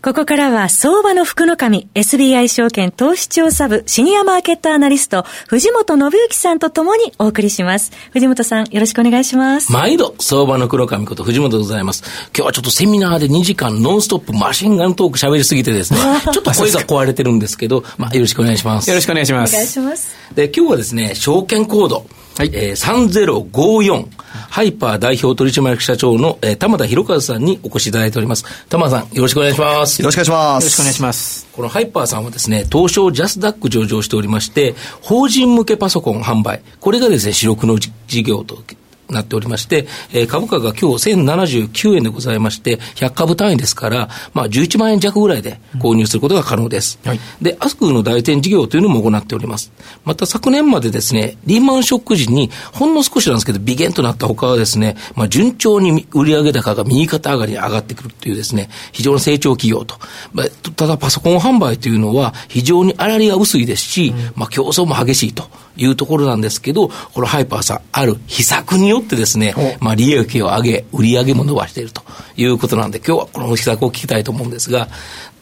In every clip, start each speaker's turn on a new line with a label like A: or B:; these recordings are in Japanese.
A: ここからは相場の福の神 SBI 証券投資調査部シニアマーケットアナリスト藤本信之さんとともにお送りします。藤本さんよろしくお願いします。
B: 毎度相場の黒神こと藤本でございます。今日はちょっとセミナーで2時間ノンストップマシンガントーク喋りすぎてですねちょっと声が壊れてるんですけどまあよろしくお願いします。
C: よろしくお願いします。
A: お願いします。
B: で今日はですね証券コードはい、えー、3054、ハイパー代表取締役社長の、えー、玉田博和さんにお越しいただいております。玉田さん、よろしくお願いします。
D: よろしくお願いします。
C: よろしくお願いします。
B: このハイパーさんはですね、東証ジャスダック上場しておりまして、法人向けパソコン販売、これがですね、主力の事業となっておりまして、えー、株価が今日1079円でございまして、100株単位ですから、まあ、11万円弱ぐらいで購入することが可能です。うんはい、で、アスクの代店事業というのも行っております。また昨年までですね、リーマンショック時に、ほんの少しなんですけど、微減となった他はですね、まあ、順調に売上高が右肩上がりに上がってくるというですね、非常に成長企業と。まあ、ただ、パソコン販売というのは、非常に粗利が薄いですし、うん、まあ、競争も激しいというところなんですけど、このハイパーさん、ある秘策によってですね、まあ、利益を上げ、売り上げも伸ばしているということなんで、今日はこの秘策を聞きたいと思うんですが、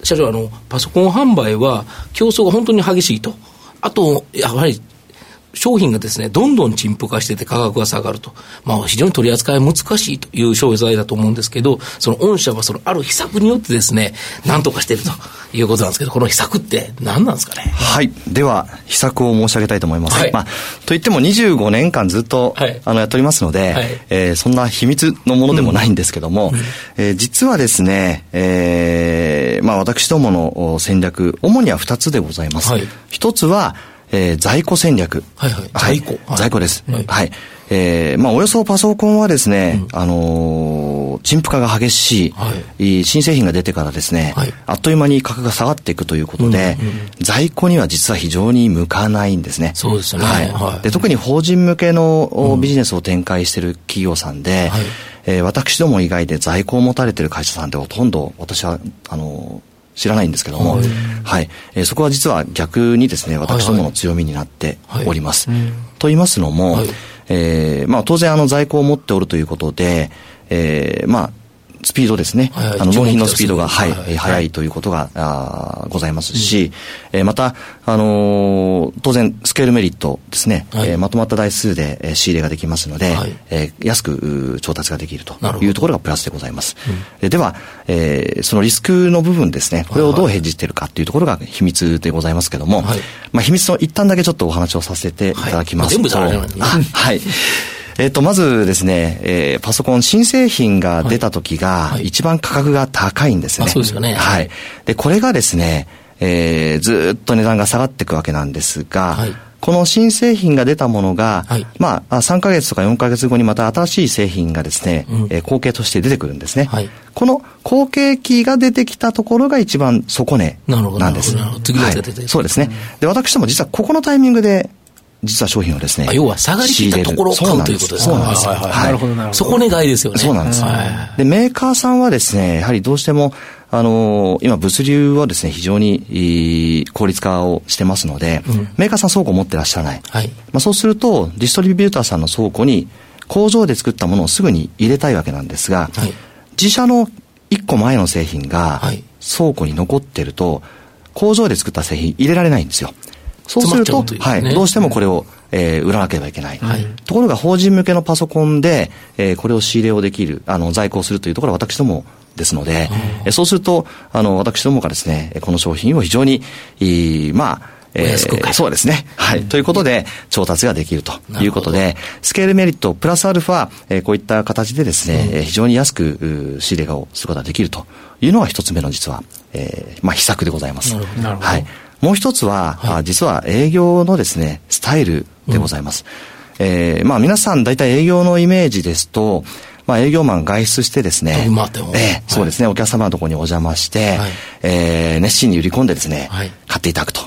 B: 社長、あの、パソコン販売は競争が本当に激しいと。あと、やはり商品がですね、どんどん陳腐化してて価格が下がると。まあ、非常に取り扱い難しいという商材だと思うんですけど、その御社はそのある秘策によってですね、なんとかしているということなんですけど、この秘策って何なんですかね？
D: はい。では、秘策を申し上げたいと思います。はい、まあ、といっても25年間ずっと、はい、あの、やっておりますので、はい、えー、そんな秘密のものでもないんですけども、うん、えー、実はですね、えー、まあ、私どもの戦略、主には2つでございます。はい、1つは、えー、在庫戦略。
B: はいはい。在庫。
D: はい、在庫です。はい。はい、えー、まあ、およそパソコンはですね、うん、あのー、陳腐化が激しい、はい、新製品が出てからですね、はい、あっという間に価格が下がっていくということで、うんうん、在庫には実は非常に向かないんですね。
B: そうですね。はい。はい、
D: で特に法人向けのビジネスを展開している企業さんで、はいえー、私ども以外で在庫を持たれている会社さんってほとんど私は、あのー知らないんですけども、はい、はい、えー、そこは実は逆にですね、私どもの強みになっております。はい。はい、と言いますのも、はい、えー、まあ当然あの在庫を持っておるということで、えー、まあスピードですね。あの、納品のスピードが、はい、はい、速い。ということが、あございますし、うん、えー、また、あのー、当然、スケールメリットですね、はい、えー、まとまった台数で、えー、仕入れができますので、はい、えー、安く調達ができるというところがプラスでございます。うん、では、えー、そのリスクの部分ですね、これをどうヘッジしているかというところが秘密でございますけども、はい、まあ、秘密の一旦だけちょっとお話をさせていただきますと、はい。えっ、と、まずですね、えー、パソコン新製品が出た時が、一番価格が高いんですね。はい、
B: そうですよね。
D: はい。で、これがですね、えー、ずっと値段が下がっていくわけなんですが、はい、この新製品が出たものが、はい、まあ、3ヶ月とか4ヶ月後にまた新しい製品がですね、うん、えー、後継として出てくるんですね。はい、この後継期が出てきたところが一番底値なんです。なるほど。次
B: が
D: 出て、はい、そうですね。で、私ども実はここのタイミングで実は商品をですね。
B: 要は下がりきったところを買うということです
D: そうなんです。はい、
B: なるほど、なるほど。そこ願いですよね。
D: そうなんです。で、メーカーさんはですね、やはりどうしても、あのー、今物流はですね、非常に効率化をしてますので、うん、メーカーさん倉庫を持ってらっしゃらない。はい、まあそうすると、ディストリビューターさんの倉庫に工場で作ったものをすぐに入れたいわけなんですが、はい、自社の1個前の製品が倉庫に残ってると、工場で作った製品入れられないんですよ。そうすると、ね、はい、どうしてもこれを、えー、売らなければいけない。はい、ところが法人向けのパソコンで、えー、これを仕入れをできる、あの、在庫をするというところは私どもですので、えー、そうすると、あの、私どもがですね、この商品を非常に、いいまあ、
B: えー、
D: そうですね。はい。ということで、調達ができるということで、スケールメリットプラスアルファ、えー、こういった形でですね、うん、非常に安く仕入れをすることができるというのが一つ目の実は、えー、まあ、秘策でございます。なるほど。はい。もう一つは、はい、実は営業のですね、スタイルでございます。うん、えー、まあ皆さん大体営業のイメージですと、まあ営業マン外出してですね、
B: え
D: ー、そうですね、お客様のところにお邪魔して、はい、えー、熱心に売り込んでですね、はい、買っていただくと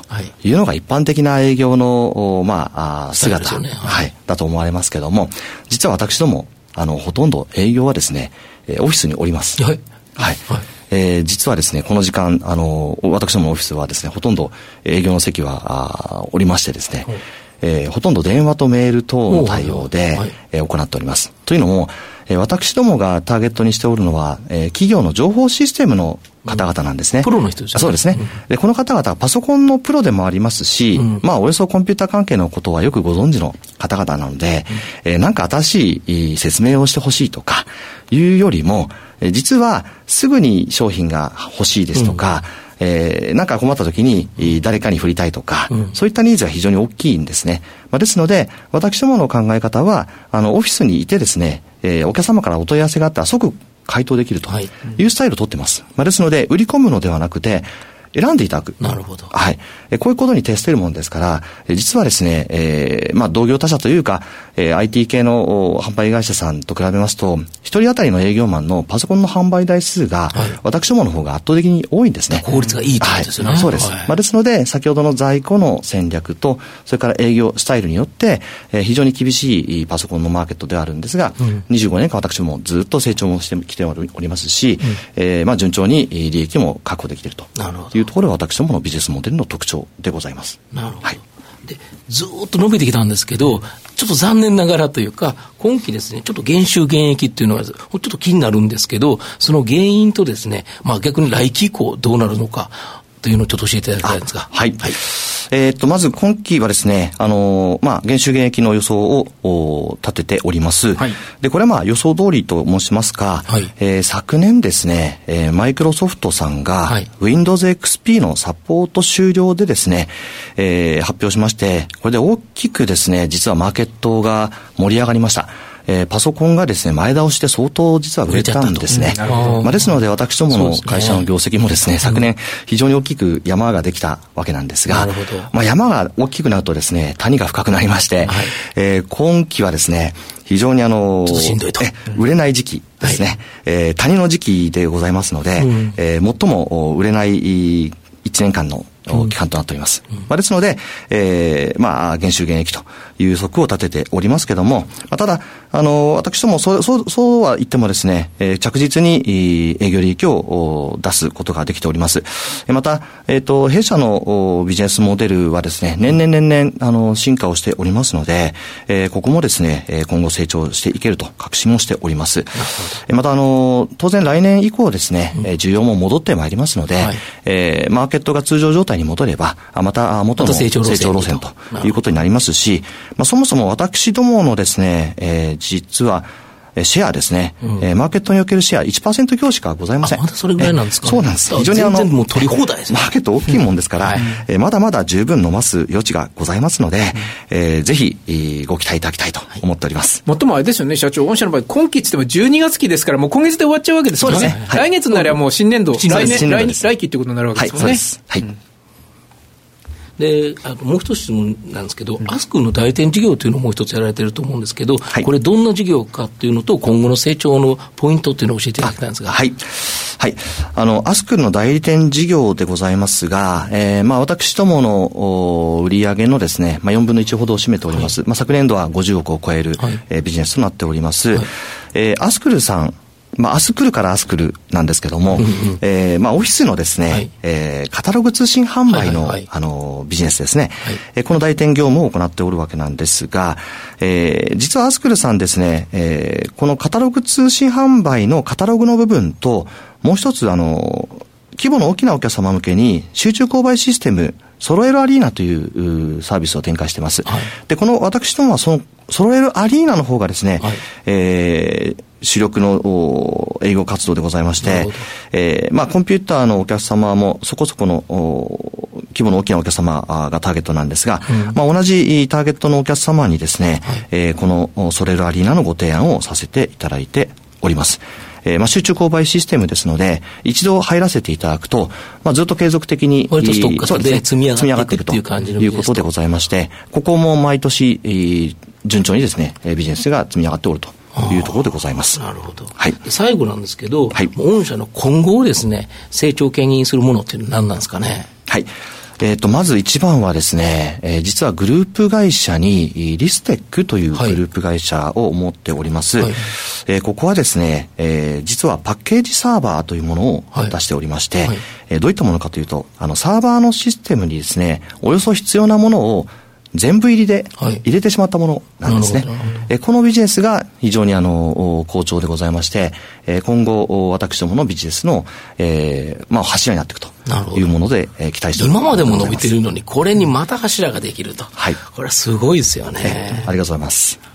D: い。うのが一般的な営業の、まあ、姿、ね、はい、だと思われますけども、実は私ども、あの、ほとんど営業はですね、えー、オフィスにおります。はい。はい。はいえー、実はですね、この時間、あの、私どものオフィスはですね、ほとんど営業の席は、あおりましてですね、はい、えー、ほとんど電話とメール等の対応で、はい、えー、行っております。というのも、えー、私どもがターゲットにしておるのは、えー、企業の情報システムの方々なんですね。
B: プロの人です
D: ね。そうですね。で、この方々はパソコンのプロでもありますし、うん、まあ、およそコンピューター関係のことはよくご存知の方々なので、うん、えー、なんか新しい説明をしてほしいとか、いうよりも、実はすぐに商品が欲しいですとか、うん、えー、なんか困った時に誰かに振りたいとか、うん、そういったニーズが非常に大きいんですね。まあ、ですので、私どもの考え方は、あの、オフィスにいてですね、えー、お客様からお問い合わせがあったら即回答できるというスタイルをとってます。まあ、ですので、売り込むのではなくて、選んでいただく。
B: なるほど。
D: はい。こういうことに徹しているものですから、実はですね、えー、まあ、同業他社というか、えー、IT 系の販売会社さんと比べますと、一人当たりの営業マンのパソコンの販売台数が、はい、私どもの方が圧倒的に多いんですね。
B: 効率がいいということですよね。はい、
D: そうです。はい、まあ、ですので、先ほどの在庫の戦略と、それから営業スタイルによって、えー、非常に厳しいパソコンのマーケットではあるんですが、うん、25年間私もずっと成長もしてきておりますし、うん、えー、まあ、順調に利益も確保できているというところが私どものビジネスモデルの特徴でございます。
B: なるほど。はい、でずっと伸びてきたんですけど、ちょっと残念ながらというか、今期ですね、ちょっと減収減益っていうのは、ちょっと気になるんですけど、その原因とですね、まあ逆に来期以降どうなるのか、というのをちょっと教えていただきたいんですが。
D: はい。はい、えー、っと、まず今期はですね、あのー、まあ、減収減益の予想を立てております。はい、で、これはまあ予想通りと申しますか、はい、えー、昨年ですね、えー、マイクロソフトさんが、はい、Windows XP のサポート終了でですね、えー、発表しまして、これで大きくですね、実はマーケットが盛り上がりました。えー、パソコンがですね、前倒しで相当実は売れたんですね。まあ、ですので私どもの会社の業績もですね、昨年非常に大きく山ができたわけなんですが、まあ、山が大きくなるとですね、谷が深くなりまして、はい、えー、今期はですね、非常にあの、売れない時期ですね、はい、えー、谷の時期でございますので、うん、えー、最も売れない1年間の期間となっております。うん、まあ、ですので、えー、まあ、減収減益という則を立てておりますけども、まあ、ただ、あの、私ども、そう、そう、そうは言ってもですね、えー、着実に営業利益を出すことができております。また、えっ、ー、と、弊社のビジネスモデルはですね、年々年々、あの、進化をしておりますので、えー、ここもですね、今後成長していけると確信もしております。また、あの、当然来年以降ですね、うん、需要も戻ってまいりますので、はい、えー、マーケットが通常状態に戻れば、また元の成長路線ということになりますし、まあ、そもそも私どものですね、えー、実は、シェアですね、うん、えー、マーケットにおけるシェア1%強しかございません。
B: まだそれぐらいなんですか、
D: そうなんです。
B: 非常にあの、もう取り放題です
D: ね。マーケット大きいもんですから、えー、まだまだ十分飲ます余地がございますので、うん、えー、ぜひ、えー、ご期待いただきたいと思っております。
C: もっともあれですよね、社長、御社の場合、今期って言っても12月期ですから、もう今月で終わっちゃうわけですよね。そうですね。はい、来月になりゃもう新年度、来年、来来期ってことになるわけですよね。はい、そうです。はい。
B: で、あのもう一つ質問なんですけど、うん、アスクの代店事業というのをもう一つやられてると思うんですけど、はい、これどんな事業かっていうのと、今後の成長のポイントっていうのを教えていただきたいんですが。
D: はい。はい。あの、アスクの代理店事業でございますが、えー、まあ私どもの売上のですね、まあ4分の1ほどを占めております。はい、まあ昨年度は50億を超える、はい、えー、ビジネスとなっております。はい、えー、アスクルさん、まあ、アスクルからアスクルなんですけども、うんうん、えー、まあ、オフィスのですね、はい、えー、カタログ通信販売の、はいはいはい、あの、ビジネスですね、はい、えー、この代店業務を行っておるわけなんですが、えー、実はアスクルさんですね、えー、このカタログ通信販売のカタログの部分と、もう一つ、あの、規模の大きなお客様向けに集中購買システム、揃えるアリーナというサービスを展開しています。はい、で、この私どもはその揃えるアリーナの方がですね、はい、えー、主力の営業活動でございまして、えー、まあ、コンピューターのお客様もそこそこの規模の大きなお客様がターゲットなんですが、うん、まあ、同じターゲットのお客様にですね、はい、えー、このソレルアリーナのご提案をさせていただいております。えー、まあ、集中購買システムですので、一度入らせていただくと、まあ、ずっと継続的に、
B: 割とストックで積み上がっていくと
D: いう。ことでございまして、ここも毎年、えー、順調にですね、ビジネスが積み上がっておるというところでございます。
B: なるほど。はい。最後なんですけど、はい、御社の今後をですね、成長牽引するものっていうのは何なんですかね？
D: はい。えっ、ー、と、まず一番はですね、えー、実はグループ会社に、リステックというグループ会社を持っております。はい、えー、ここはですね、えー、実はパッケージサーバーというものを出しておりまして、はいはい、えー、どういったものかというと、あの、サーバーのシステムにですね、およそ必要なものを全部入りで入れてしまったものなんですね。はい、えこのビジネスが非常にあの好調でございまして、え今後私どものビジネスの、えーまあ、柱になっていくというもので、えー、期待しており
B: ます。今までも伸びてるのに、これにまた柱ができると。はい。これはすごいですよね。
D: えー、ありがとうございます。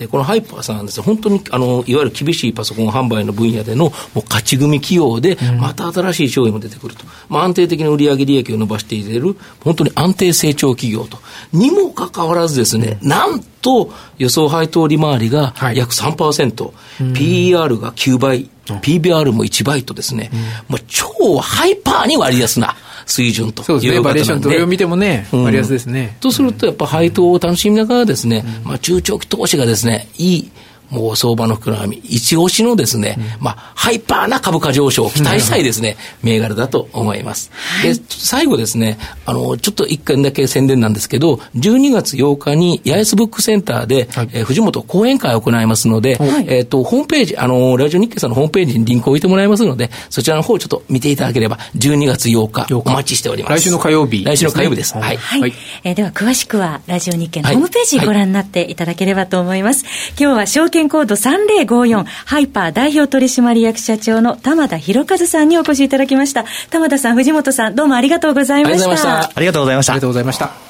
B: で、このハイパーさんなんです本当に、あの、いわゆる厳しいパソコン販売の分野での、もう勝ち組企業で、また新しい商品も出てくると。まあ、安定的な売上利益を伸ばしていれる、本当に安定成長企業と。にもかかわらずですね、なんと、予想配当利回りが約3%、はい、PER が9倍、PBR も1倍とですね、もう超ハイパーに割安な。水準と
C: そうですね、バリエーションどれを見てもね、割安ですね。
B: とすると、やっぱ配当を楽しみながらですね、まあ中長期投資がですね、いいもう相場の膨らみ、一押しのですね、うん、まあ、ハイパーな株価上昇を期待したいですね、銘柄だと思います。で、最後ですね、あの、ちょっと一回だけ宣伝なんですけど、12月8日に八重洲ブックセンターで、はい、えー、藤本講演会を行いますので、はい、えっ、ー、と、ホームページ、あの、ラジオ日経さんのホームページにリンクを置いてもらいますので、そちらの方をちょっと見ていただければ、12月8日、お待ちしております。
C: 来週の火曜日、
B: 来週の火曜日です。はい。
A: はい。はい、えー、では、詳しくは、ラジオ日経のホームページご覧になっていただければと思います。今日は証券コード30 3054ハイパー代表取締役社長の玉田博和さんにお越しいただきました。玉田さん、藤本さん、どうもありがとうございました。
D: ありがとうございました。
C: ありがとうございました。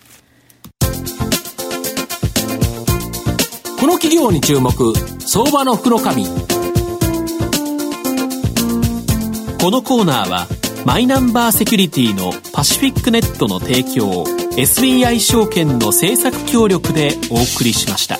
B: この企業に注目相場の福のこ
E: のコーナーはマイナンバーセキュリティのパシフィックネットの提供 SBI 証券の政策協力でお送りしました。